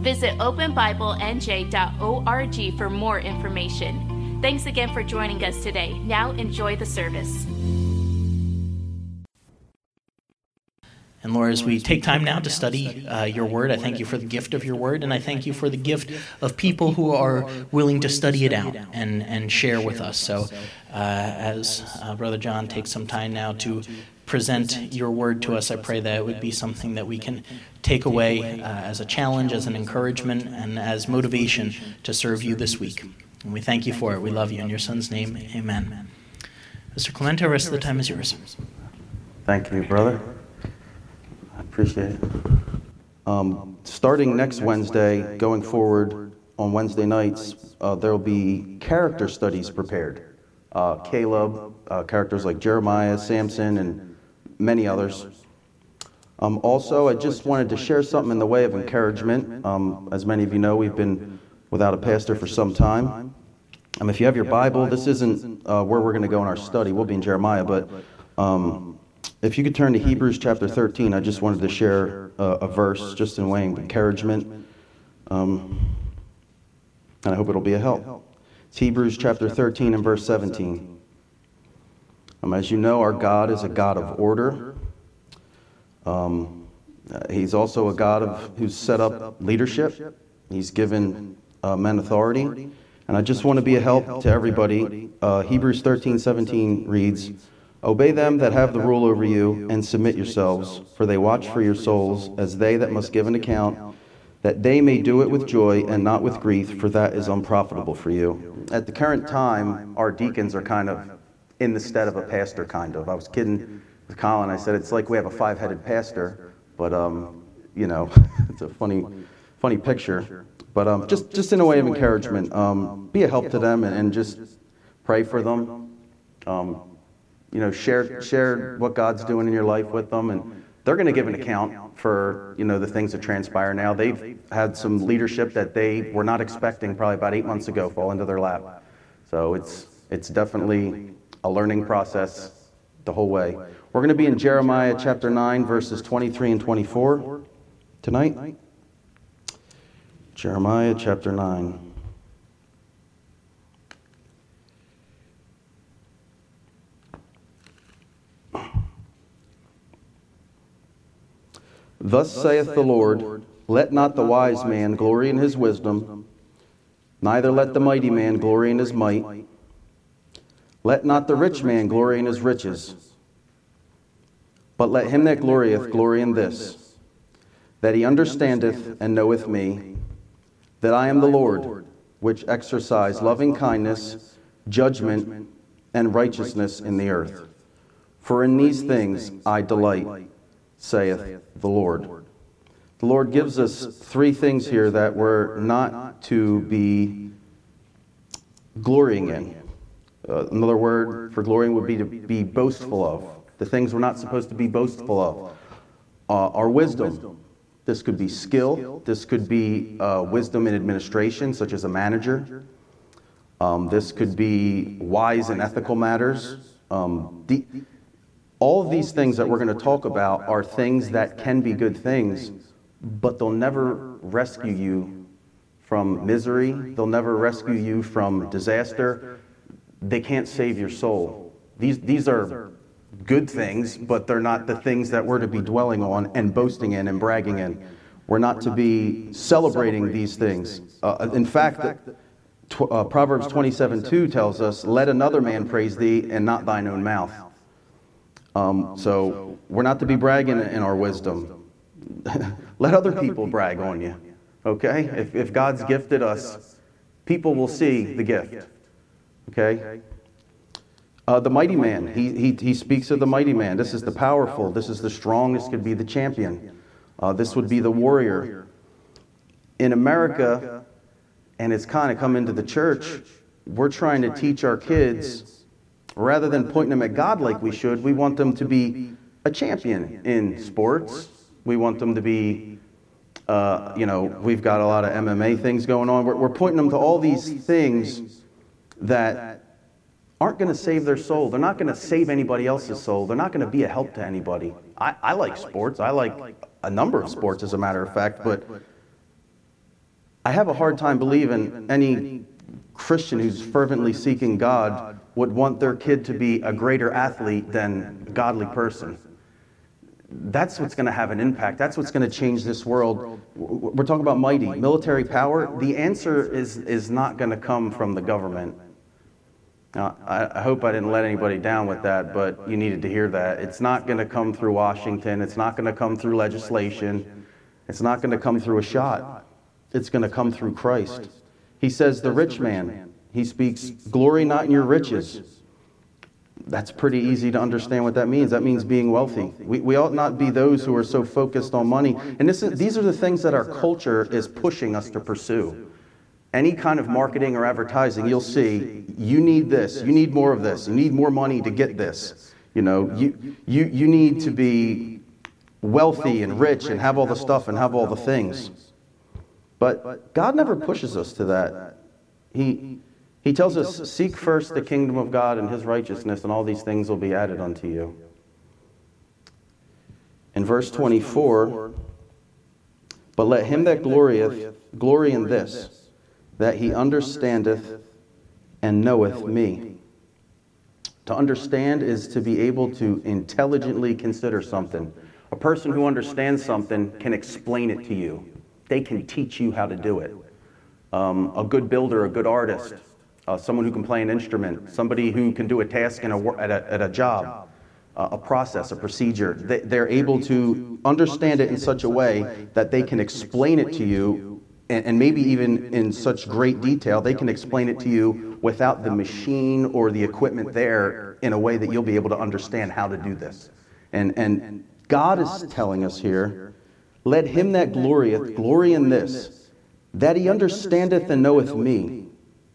Visit openbiblenj.org for more information. Thanks again for joining us today. Now enjoy the service. And Lord, as we take time now to study uh, your word, I thank you for the gift of your word, and I thank you for the gift of people who are willing to study it out and, and share with us. So, uh, as uh, Brother John takes some time now to present your word to us, I pray that it would be something that we can take away uh, as a challenge, as an encouragement, and as motivation to serve you this week. And we thank you for it. We love you. In your son's name, amen. Mr. Clemento, the rest of the time is yours. Thank you, brother. Appreciate it. Um, starting next Wednesday, going forward on Wednesday nights, uh, there will be character studies prepared. Uh, Caleb, uh, characters like Jeremiah, Samson, and many others. Um, also, I just wanted to share something in the way of encouragement. Um, as many of you know, we've been without a pastor for some time. Um, if you have your Bible, this isn't uh, where we're going to go in our study. We'll be in Jeremiah, but um, if you could turn to Hebrews chapter 13, I just wanted to share uh, a verse just in way of encouragement. Um, and I hope it'll be a help. It's Hebrews chapter 13 and verse 17. Um, as you know, our God is a God of order. Um, he's also a God of, who's set up leadership. He's given uh, men authority. And I just want to be a help to everybody. Uh, Hebrews 13 17 reads, Obey them that have the rule over you, and submit yourselves, for they watch for your souls, as they that must give an account, that they may do it with joy and not with grief, for that is unprofitable for you. At the current time, our deacons are kind of in the stead of a pastor, kind of. I was kidding with Colin. I said it's like we have a five-headed pastor, but um, you know, it's a funny, funny picture. But um, just just in a way of encouragement, um, be a help to them and, and just pray for them. Um, you know, share share what God's doing in your life with them, and they're going to give an account for you know the things that transpire now. They've had some leadership that they were not expecting probably about eight months ago fall into their lap. So it's it's definitely a learning process the whole way. We're going to be in Jeremiah chapter 9, verses 23 and 24 tonight. Jeremiah chapter 9. Thus saith the Lord Let not the wise man glory in his wisdom, neither let the mighty man glory in his might. let not the rich man glory in his riches, but let him that glorieth glory in this, that he understandeth and knoweth me, that I am the Lord, which exercise loving kindness, judgment, and righteousness in the earth. For in these things I delight, saith the Lord. The Lord gives us three things here that we're not to be glorying in. Uh, another word for glorying would be to be boastful of. The things we're not supposed to be boastful of uh, are wisdom. This could be skill. This could be uh, wisdom in administration, such as a manager. Um, this could be wise in ethical matters. Um, all of these things that we're going to talk about are things that can be good things, but they'll never rescue you from misery. They'll never rescue you from disaster they can't save your soul. These, these are good things, but they're not the things that we're to be dwelling on and boasting in and bragging in. We're not to be celebrating these things. Uh, in fact, uh, Proverbs 27 2 tells us, Let another man praise thee and not thine own mouth. Um, so we're not to be bragging in our wisdom. Let other people brag on you. Okay? If, if God's gifted us, people will see the gift. Okay? Uh, the mighty man, he, he, he speaks of the mighty man. This is the powerful. This is the strong. This could be the champion. Uh, this would be the warrior. in America, and it's kind of come into the church, we're trying to teach our kids, rather than pointing them at God like we should, we want them to be a champion in sports. We want them to be, uh, you know, we've got a lot of MMA things going on. We're, we're pointing them to all these things that aren't going to save their soul. They're not going to save anybody else's soul. They're not going to be a help to anybody. I, I like sports. I like a number of sports, as a matter of fact, but I have a hard time believing any Christian who's fervently seeking God would want their kid to be a greater athlete than a godly person. That's what's going to have an impact. That's what's going to change this world. We're talking about mighty military power. The answer is, is not going to come from the government. Now, I, I hope I didn't let anybody down with that, but you needed to hear that. It's not going to come through Washington. It's not going to come through legislation. It's not going to come through a shot. It's going to come through Christ. He says, The rich man, he speaks, glory not in your riches. That's pretty easy to understand what that means. That means being wealthy. We, we ought not be those who are so focused on money. And this is, these are the things that our culture is pushing us to pursue. Any kind of marketing or advertising, you'll see, you need this, you need more of this, you need more money to get this. You know, you, you, you need to be wealthy and rich and have all the stuff and have all the things. But God never pushes us to that. He, he tells us, Seek first the kingdom of God and his righteousness, and all these things will be added unto you. In verse 24, but let him that glorieth glory in this, that he understandeth and knoweth me. To understand is to be able to intelligently consider something. A person who understands something can explain it to you. They can teach you how to do it. Um, a good builder, a good artist, uh, someone who can play an instrument, somebody who can do a task in a, at, a, at a job, uh, a process, a procedure. They, they're able to understand it in such a way that they can explain it to you, and, and maybe even in such great detail, they can explain it to you without the machine or the equipment there in a way that you'll be able to understand how to do this. And, and God is telling us here let him that glorieth glory in this, that he understandeth and knoweth me,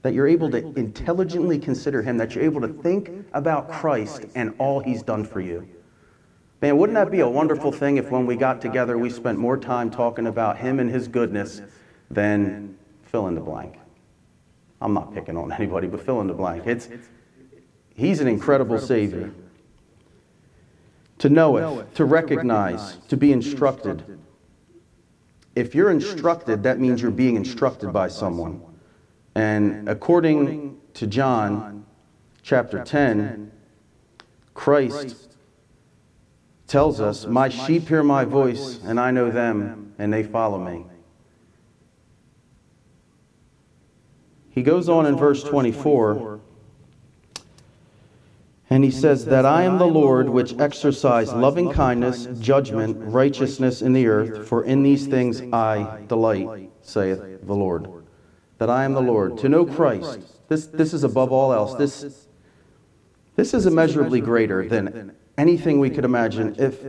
that you're able to intelligently consider him, that you're able to think about Christ and all he's done for you. Man, wouldn't that be a wonderful thing if when we got together we spent more time talking about him and his goodness than fill in the blank? I'm not picking on anybody, but fill in the blank. It's, he's an incredible Savior. To know it, to recognize, to be instructed if you're instructed, that means you're being instructed by someone. And according to John chapter 10, Christ tells us, My sheep hear my voice, and I know them, and they follow me. He goes on in verse 24 and he says, That I am the Lord which exercise loving kindness, judgment, righteousness in the earth, for in these things I delight, saith the Lord. That I am the Lord. To know Christ, this, this is above all else. This, this is immeasurably greater than anything we could imagine. If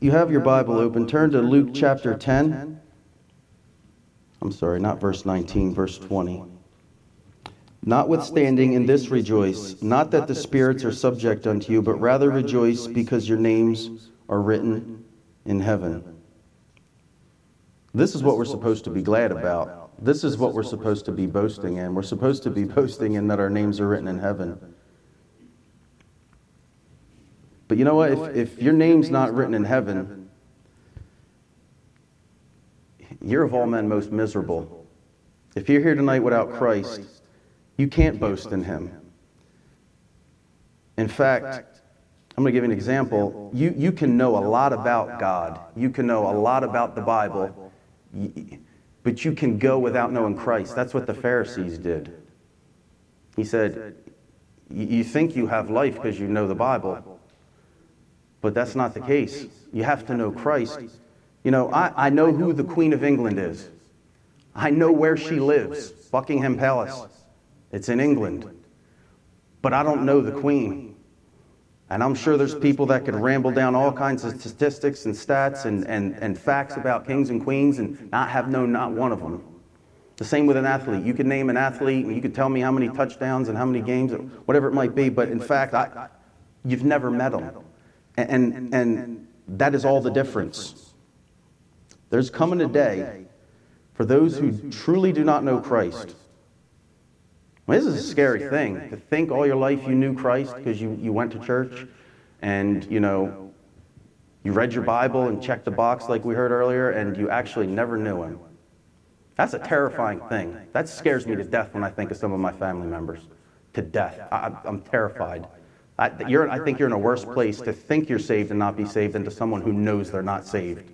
you have your Bible open, turn to Luke chapter 10. I'm sorry, not verse 19, verse 20. Notwithstanding, in this rejoice, not that the spirits are subject unto you, but rather rejoice because your names are written in heaven. This is what we're supposed to be glad about. This is what we're supposed to be boasting in. We're supposed to be boasting in that our names are written in heaven. But you know what? If, if your name's not written in heaven, you're of all men most miserable. If you're here tonight without Christ, you can't boast in him. In fact, I'm going to give you an example. You, you can know a lot about God, you can know a lot about the Bible, but you can go without knowing Christ. That's what the Pharisees did. He said, You think you have life because you know the Bible, but that's not the case. You have to know Christ. You know, I, I know who the Queen of England is, I know where she lives, Buckingham Palace. It's in England. But I don't know the Queen. And I'm sure there's people that could ramble down all kinds of statistics and stats and, and, and facts about kings and queens and not have known not one of them. The same with an athlete. You could name an athlete and you could tell me how many touchdowns and how many games, whatever it might be, but in fact, I, you've never met them. And, and, and that is all the difference. There's coming a day for those who truly do not know Christ. Well, this is a scary thing to think all your life you knew Christ because you, you went to church and, you know, you read your Bible and checked the box like we heard earlier, and you actually never knew him. That's a terrifying thing. That scares me to death when I think of some of my family members. To death. I, am terrified. I, I think you're in a worse place to think you're saved and not be saved than to someone who knows they're not saved.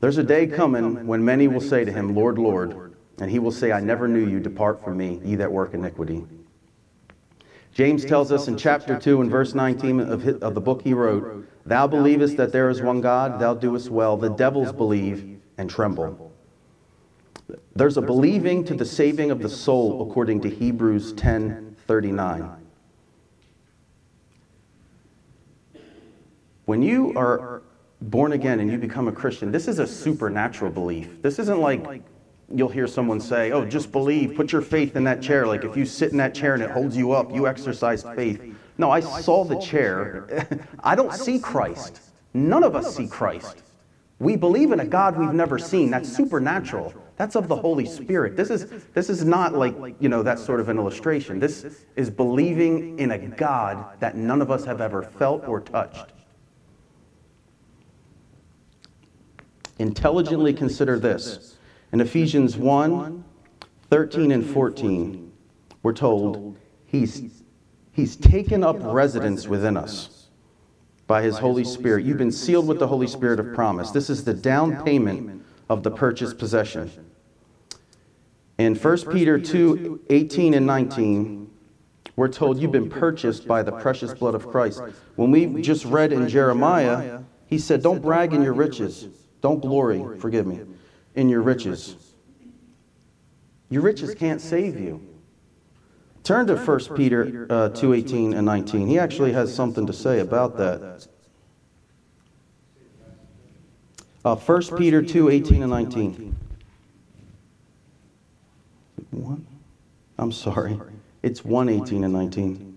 There's a day coming when many will say to him, Lord, Lord, and he will say, I never knew you. Depart from me, ye that work iniquity. James tells us in chapter 2 and verse 19 of, his, of the book he wrote, Thou believest that there is one God, thou doest well. The devils believe and tremble. There's a believing to the saving of the soul according to Hebrews 10 39. When you are born again and you become a Christian, this is a supernatural belief. This isn't like you'll hear someone say, Oh, just believe, put your faith in that chair. Like if you sit in that chair and it holds you up, you exercise faith. No, I saw the chair. I don't see Christ. None of us see Christ. We believe in a God we've never seen. That's supernatural. That's of the Holy Spirit. This is, this is not like, you know, that sort of an illustration. This is believing in a God that none of us have ever felt or touched. Intelligently consider this. In Ephesians 1 13 and 14, we're told, He's He's taken up residence within us by His Holy Spirit. You've been sealed with the Holy Spirit of promise. This is the down payment of the purchased possession. In 1 Peter 2 18 and 19, we're told you've been purchased by the precious blood of Christ. When we just read in Jeremiah, he said, Don't brag in your riches. Don't glory, forgive me, in your riches. Your riches can't save you. Turn to 1 Peter uh, 2:18 and 19. He actually has something to say about that. Uh, 1 Peter 2:18 and 19. What? I'm sorry. It's 118 and 19.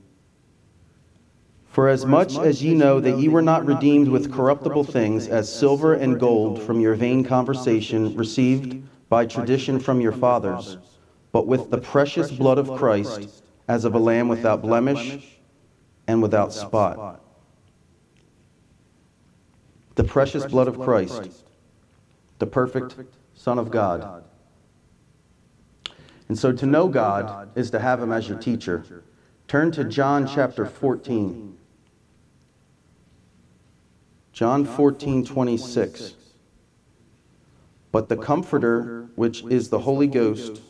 For as much as ye know that ye were not redeemed with corruptible things, as silver and gold from your vain conversation received by tradition from your fathers, but with the precious blood of Christ, as of a lamb without blemish and without spot. The precious blood of Christ, the perfect Son of God. And so to know God is to have Him as your teacher. Turn to John chapter 14. John 14, 26. But the Comforter, which is the Holy Ghost,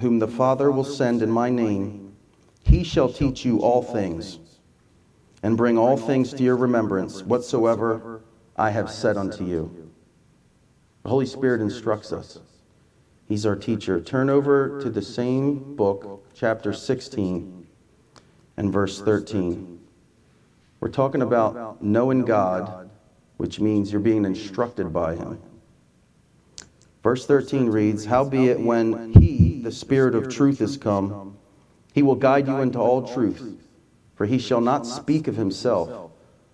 whom the Father will send in my name, he shall teach you all things, and bring all things to your remembrance, whatsoever I have said unto you. The Holy Spirit instructs us. He's our teacher. Turn over to the same book, chapter 16, and verse 13. We're talking about knowing God, which means you're being instructed by Him. Verse 13 reads Howbeit, when He, the Spirit of truth, is come, He will guide you into all truth, for He shall not speak of Himself,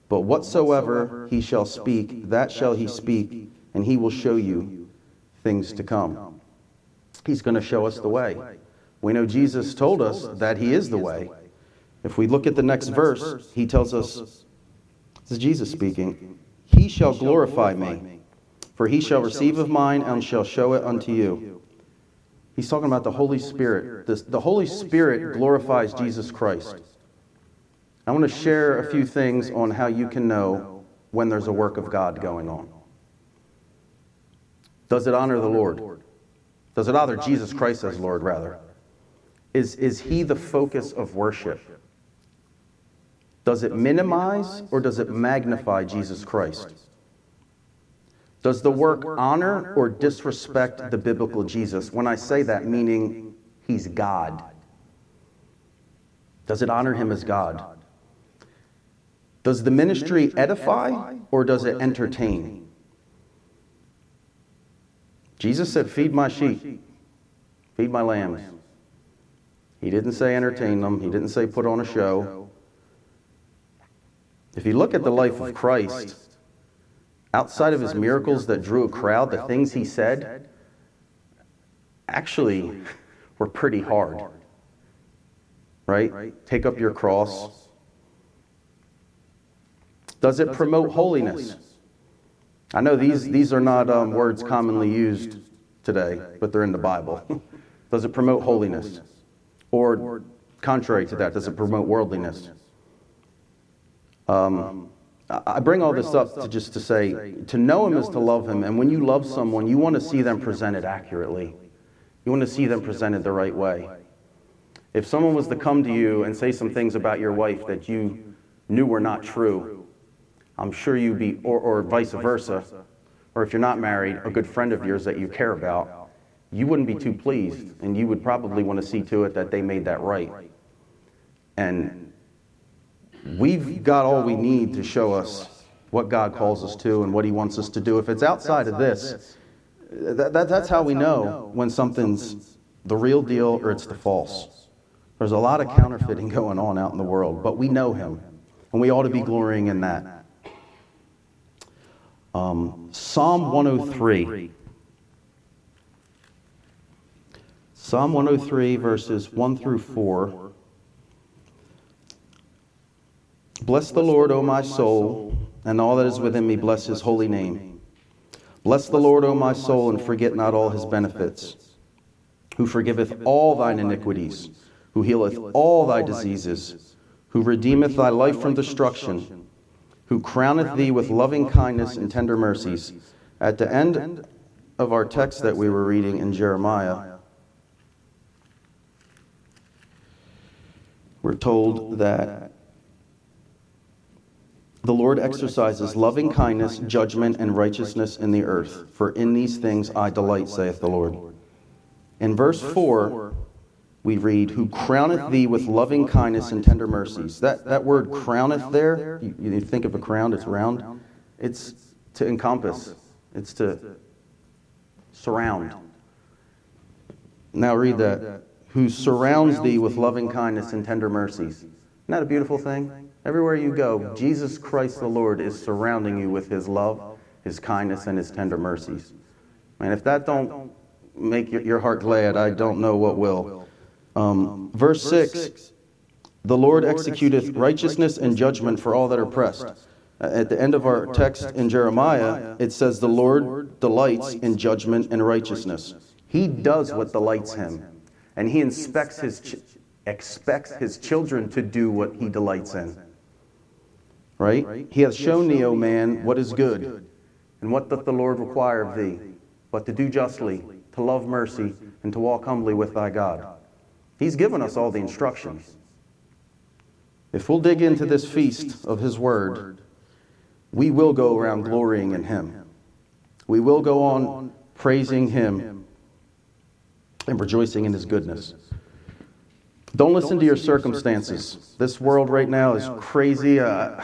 but whatsoever He shall speak, that shall He speak, and He will show you things to come. He's going to show us the way. We know Jesus told us that He is the way. If we look at the next verse, He tells us, this is Jesus speaking, He shall glorify me. For he shall receive of mine and shall show it unto you. He's talking about the Holy Spirit. The, the Holy Spirit glorifies Jesus Christ. I want to share a few things on how you can know when there's a work of God going on. Does it honor the Lord? Does it honor Jesus Christ as Lord, rather? Is, is he the focus of worship? Does it minimize or does it magnify Jesus Christ? Does the work honor or disrespect the biblical Jesus? When I say that, meaning he's God. Does it honor him as God? Does the ministry edify or does it entertain? Jesus said, Feed my sheep, feed my lambs. He didn't say entertain them, he didn't say put on a show. If you look at the life of Christ, outside of his miracles that drew a crowd, the things he said actually were pretty hard. Right? Take up your cross. Does it promote holiness? I know these, these are not um, words commonly used today, but they're in the Bible. Does it promote holiness? Or, contrary to that, does it promote worldliness? Um, I bring all this up to just to say, to know Him is to love Him. And when you love someone, you want to see them presented accurately. You want to see them presented the right way. If someone was to come to you and say some things about your wife that you knew were not true, I'm sure you'd be, or, or vice versa, or if you're not married, a good friend of yours that you care about, you wouldn't be too pleased, and you would probably want to see to it that they made that right. And we've got all we need to show us what God calls us to and what He wants us to do. If it's outside of this, that, that, that's how we know when something's the real deal or it's the false. There's a lot of counterfeiting going on out in the world, but we know Him, and we ought to be glorying in that. Um, Psalm 103. Psalm 103, verses 1 through 4. Bless the Lord, O my soul, and all that is within me, bless his holy name. Bless the Lord, O my soul, and forget not all his benefits, who forgiveth all thine iniquities, who healeth all thy diseases, who redeemeth thy life from destruction who crowneth thee with loving kindness and tender mercies. At the end of our text that we were reading in Jeremiah, we're told that the Lord exercises loving kindness, judgment, and righteousness in the earth, for in these things I delight, saith the Lord. In verse 4, we read, Who crowneth thee with loving kindness and tender mercies. That, that word crowneth there, you, you think of a crown, it's round. It's to encompass, it's to surround. Now read that. Who surrounds thee with loving kindness and tender mercies. Isn't that a beautiful thing? Everywhere you go, Jesus Christ the Lord is surrounding you with his love, his kindness, and his tender mercies. And if that don't make your heart glad, I don't know what will. Um, verse 6 The Lord executeth righteousness and judgment for all that are oppressed. At the end of our text in Jeremiah, it says, The Lord delights in judgment and righteousness. He does what delights him, and he inspects his ch- expects his children to do what he delights in. Right? He hath shown thee, O man, what is good, and what doth the Lord require of thee, but to do justly, to love mercy, and to walk humbly with thy God. He's given us all the instructions. If we'll dig into this feast of His Word, we will go around glorying in Him. We will go on praising Him and rejoicing in His goodness. Don't listen to your circumstances. This world right now is crazy. Uh,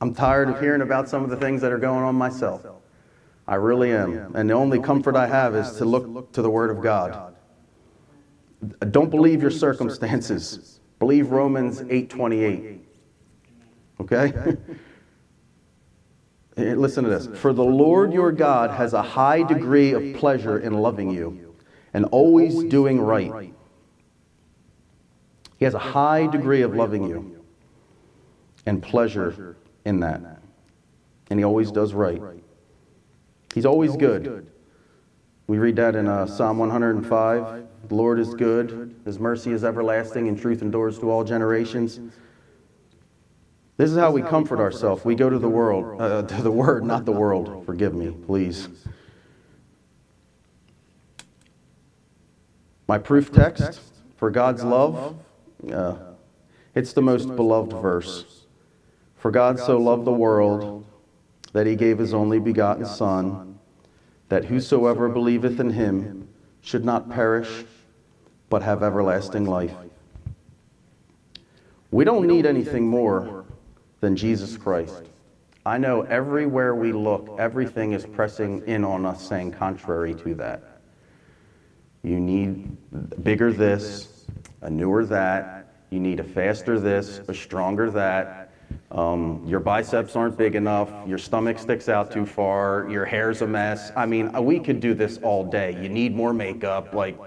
I'm tired of hearing about some of the things that are going on myself. I really am. And the only comfort I have is to look to the Word of God. Don't believe your circumstances. Believe Romans 8:28. Okay? Listen to this. For the Lord your God has a high degree of pleasure in loving you and always doing right. He has a high degree of loving you and pleasure in that. And he always does right. He's always good. We read that in uh, Psalm 105. The Lord is good, His mercy is everlasting, and truth endures to all generations. This is how we comfort ourselves. We go to the world, uh, to the Word, not the world. Forgive me, please. My proof text for God's love, uh, it's the most beloved verse. For God so loved the world that he gave his only begotten Son, that whosoever believeth in him should not perish, but have everlasting life. We don't need anything more than Jesus Christ. I know everywhere we look, everything is pressing in on us saying contrary to that. You need bigger this, a newer that. You need a faster this, a stronger that. Um, your biceps aren't big enough. Your stomach sticks out too far. Your hair's a mess. I mean, we could do this all day. You need more makeup. Like,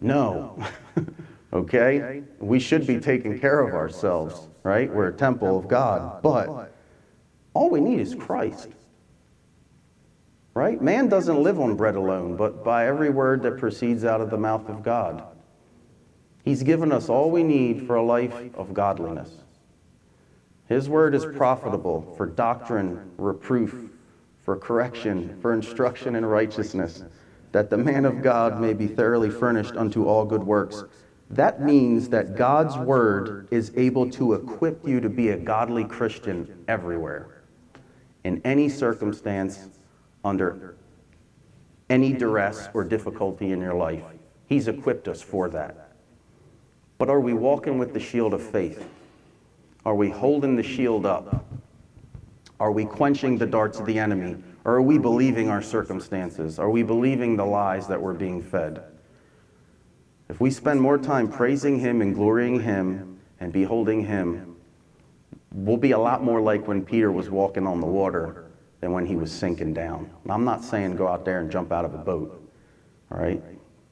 no. okay? We should be taking care of ourselves, right? We're a temple of God. But all we need is Christ. Right? Man doesn't live on bread alone, but by every word that proceeds out of the mouth of God. He's given us all we need for a life of godliness. His word is profitable for doctrine, reproof, for correction, for instruction in righteousness, that the man of God may be thoroughly furnished unto all good works. That means that God's word is able to equip you to be a godly Christian everywhere, in any circumstance, under any duress or difficulty in your life. He's equipped us for that. But are we walking with the shield of faith? Are we holding the shield up? Are we quenching the darts of the enemy? Or are we believing our circumstances? Are we believing the lies that we're being fed? If we spend more time praising Him and glorying Him and beholding Him, we'll be a lot more like when Peter was walking on the water than when he was sinking down. I'm not saying go out there and jump out of a boat, all right?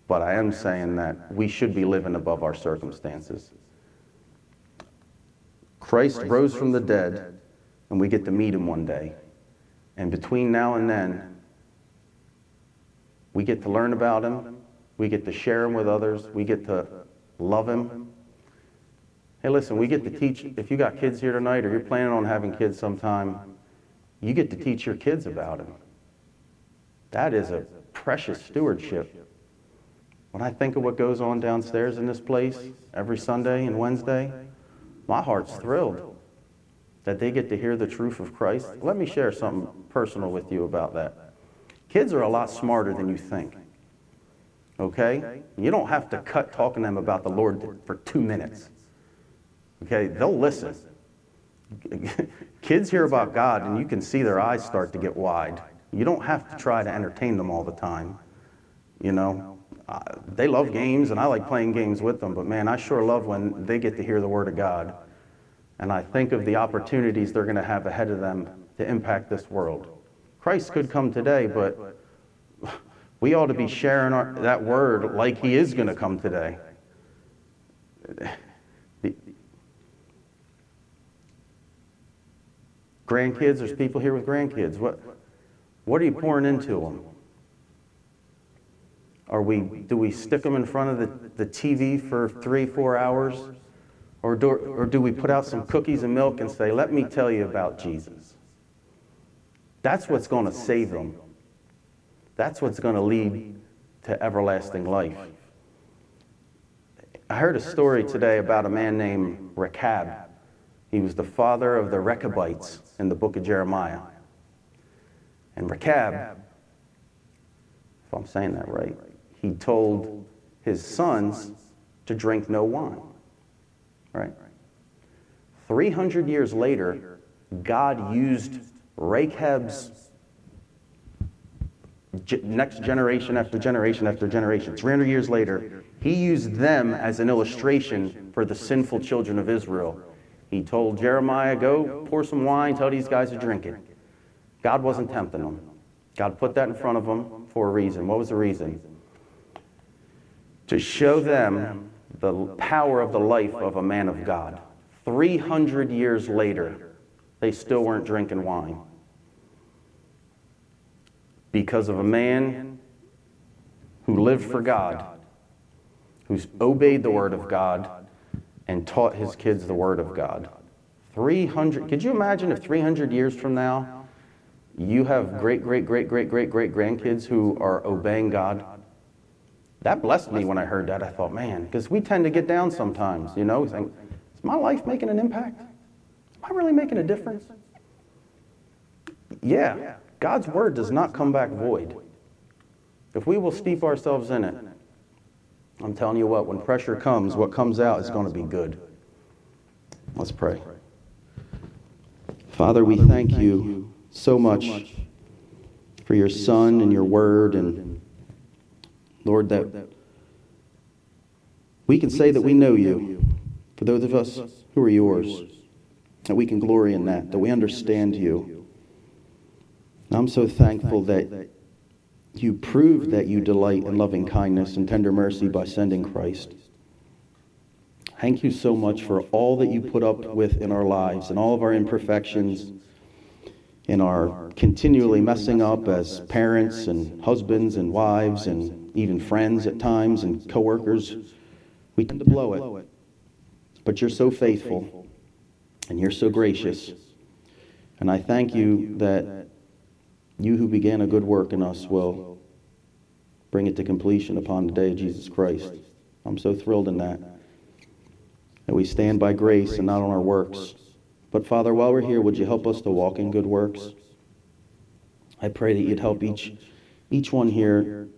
But I am saying that we should be living above our circumstances. Christ rose from the dead, and we get to meet him one day. And between now and then, we get to learn about him, we get to share him with others, we get to love him. Hey, listen, we get to teach. If you got kids here tonight or you're planning on having kids sometime, you get to teach your kids about him. That is a precious stewardship. When I think of what goes on downstairs in this place every Sunday and Wednesday, my heart's thrilled that they get to hear the truth of Christ. Let me share something personal with you about that. Kids are a lot smarter than you think. Okay? You don't have to cut talking to them about the Lord for two minutes. Okay? They'll listen. Kids hear about God and you can see their eyes start to get wide. You don't have to try to entertain them all the time. You know, uh, they love games and I like playing games with them, but man, I sure love when they get to hear the Word of God. And I think of the opportunities they're going to have ahead of them to impact this world. Christ could come today, but we ought to be sharing our, that word like he is going to come today. Grandkids, there's people here with grandkids. What, what are you pouring into them? Are we, do we stick them in front of the, the TV for three, four hours? Or do, or do we put out some cookies and milk and say, let me tell you about Jesus? That's what's going to save them. That's what's going to lead to everlasting life. I heard a story today about a man named Rechab. He was the father of the Rechabites in the book of Jeremiah. And Rechab, if I'm saying that right, he told his sons to drink no wine. Right? 300 years later, God used Rechab's next generation after generation after generation. 300 years later, he used them as an illustration for the sinful children of Israel. He told Jeremiah, Go pour some wine, tell these guys to drink it. God wasn't tempting them. God put that in front of them for a reason. What was the reason? To show them the power of the life of a man of God. 300 years later, they still weren't drinking wine because of a man who lived for God, who's obeyed the word of God, and taught his kids the word of God. 300, could you imagine if 300 years from now, you have great, great, great, great, great, great grandkids who are obeying God? That blessed me when I heard that. I thought, man, because we tend to get down sometimes, you know, think, is my life making an impact? Am I really making a difference? Yeah, God's word does not come back void. If we will steep ourselves in it, I'm telling you what, when pressure comes, what comes out is going to be good. Let's pray. Father, we thank you so much for your Son and your Word, and Lord, that we can say that we know you, for those of us who are yours, that we can glory in that, that we understand you. And I'm so thankful that you proved that you delight in loving kindness and tender mercy by sending Christ. Thank you so much for all that you put up with in our lives and all of our imperfections, in our continually messing up as parents and husbands and wives and even friends at times and coworkers. We tend to blow it. But you're so faithful and you're so gracious. And I thank you that you who began a good work in us will bring it to completion upon the day of Jesus Christ. I'm so thrilled in that. That we stand by grace and not on our works. But Father, while we're here, would you help us to walk in good works? I pray that you'd help each, each one here,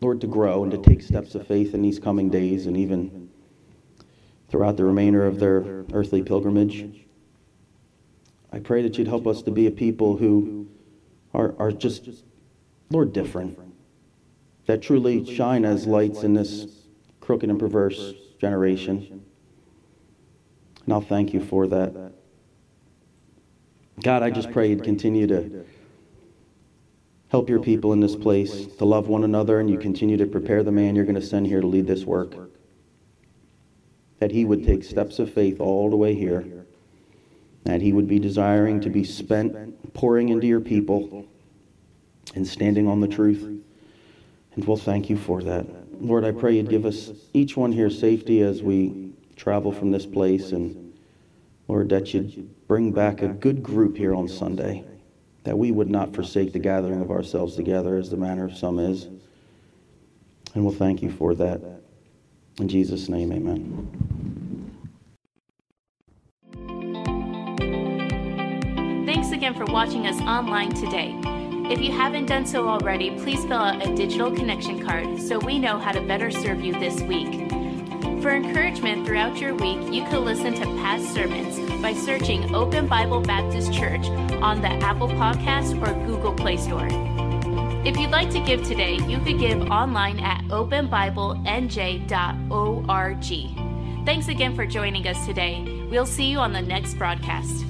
Lord, to grow and to take steps of faith in these coming days and even throughout the remainder of their earthly pilgrimage. I pray that you'd help us to be a people who are, are just, Lord, different, that truly shine as lights in this crooked and perverse generation. And I'll thank you for that. God, I just pray you'd continue to help your people in this place to love one another and you continue to prepare the man you're going to send here to lead this work. That he would take steps of faith all the way here. That he would be desiring to be spent pouring into your people and standing on the truth. And we'll thank you for that. Lord, I pray you'd give us each one here safety as we travel from this place. And Lord, that you'd bring back a good group here on Sunday that we would not forsake the gathering of ourselves together as the manner of some is. And we'll thank you for that. In Jesus' name, amen. Thanks again for watching us online today. If you haven't done so already, please fill out a digital connection card so we know how to better serve you this week. For encouragement throughout your week, you can listen to past sermons by searching Open Bible Baptist Church on the Apple Podcast or Google Play Store. If you'd like to give today, you could give online at openbiblenj.org. Thanks again for joining us today. We'll see you on the next broadcast.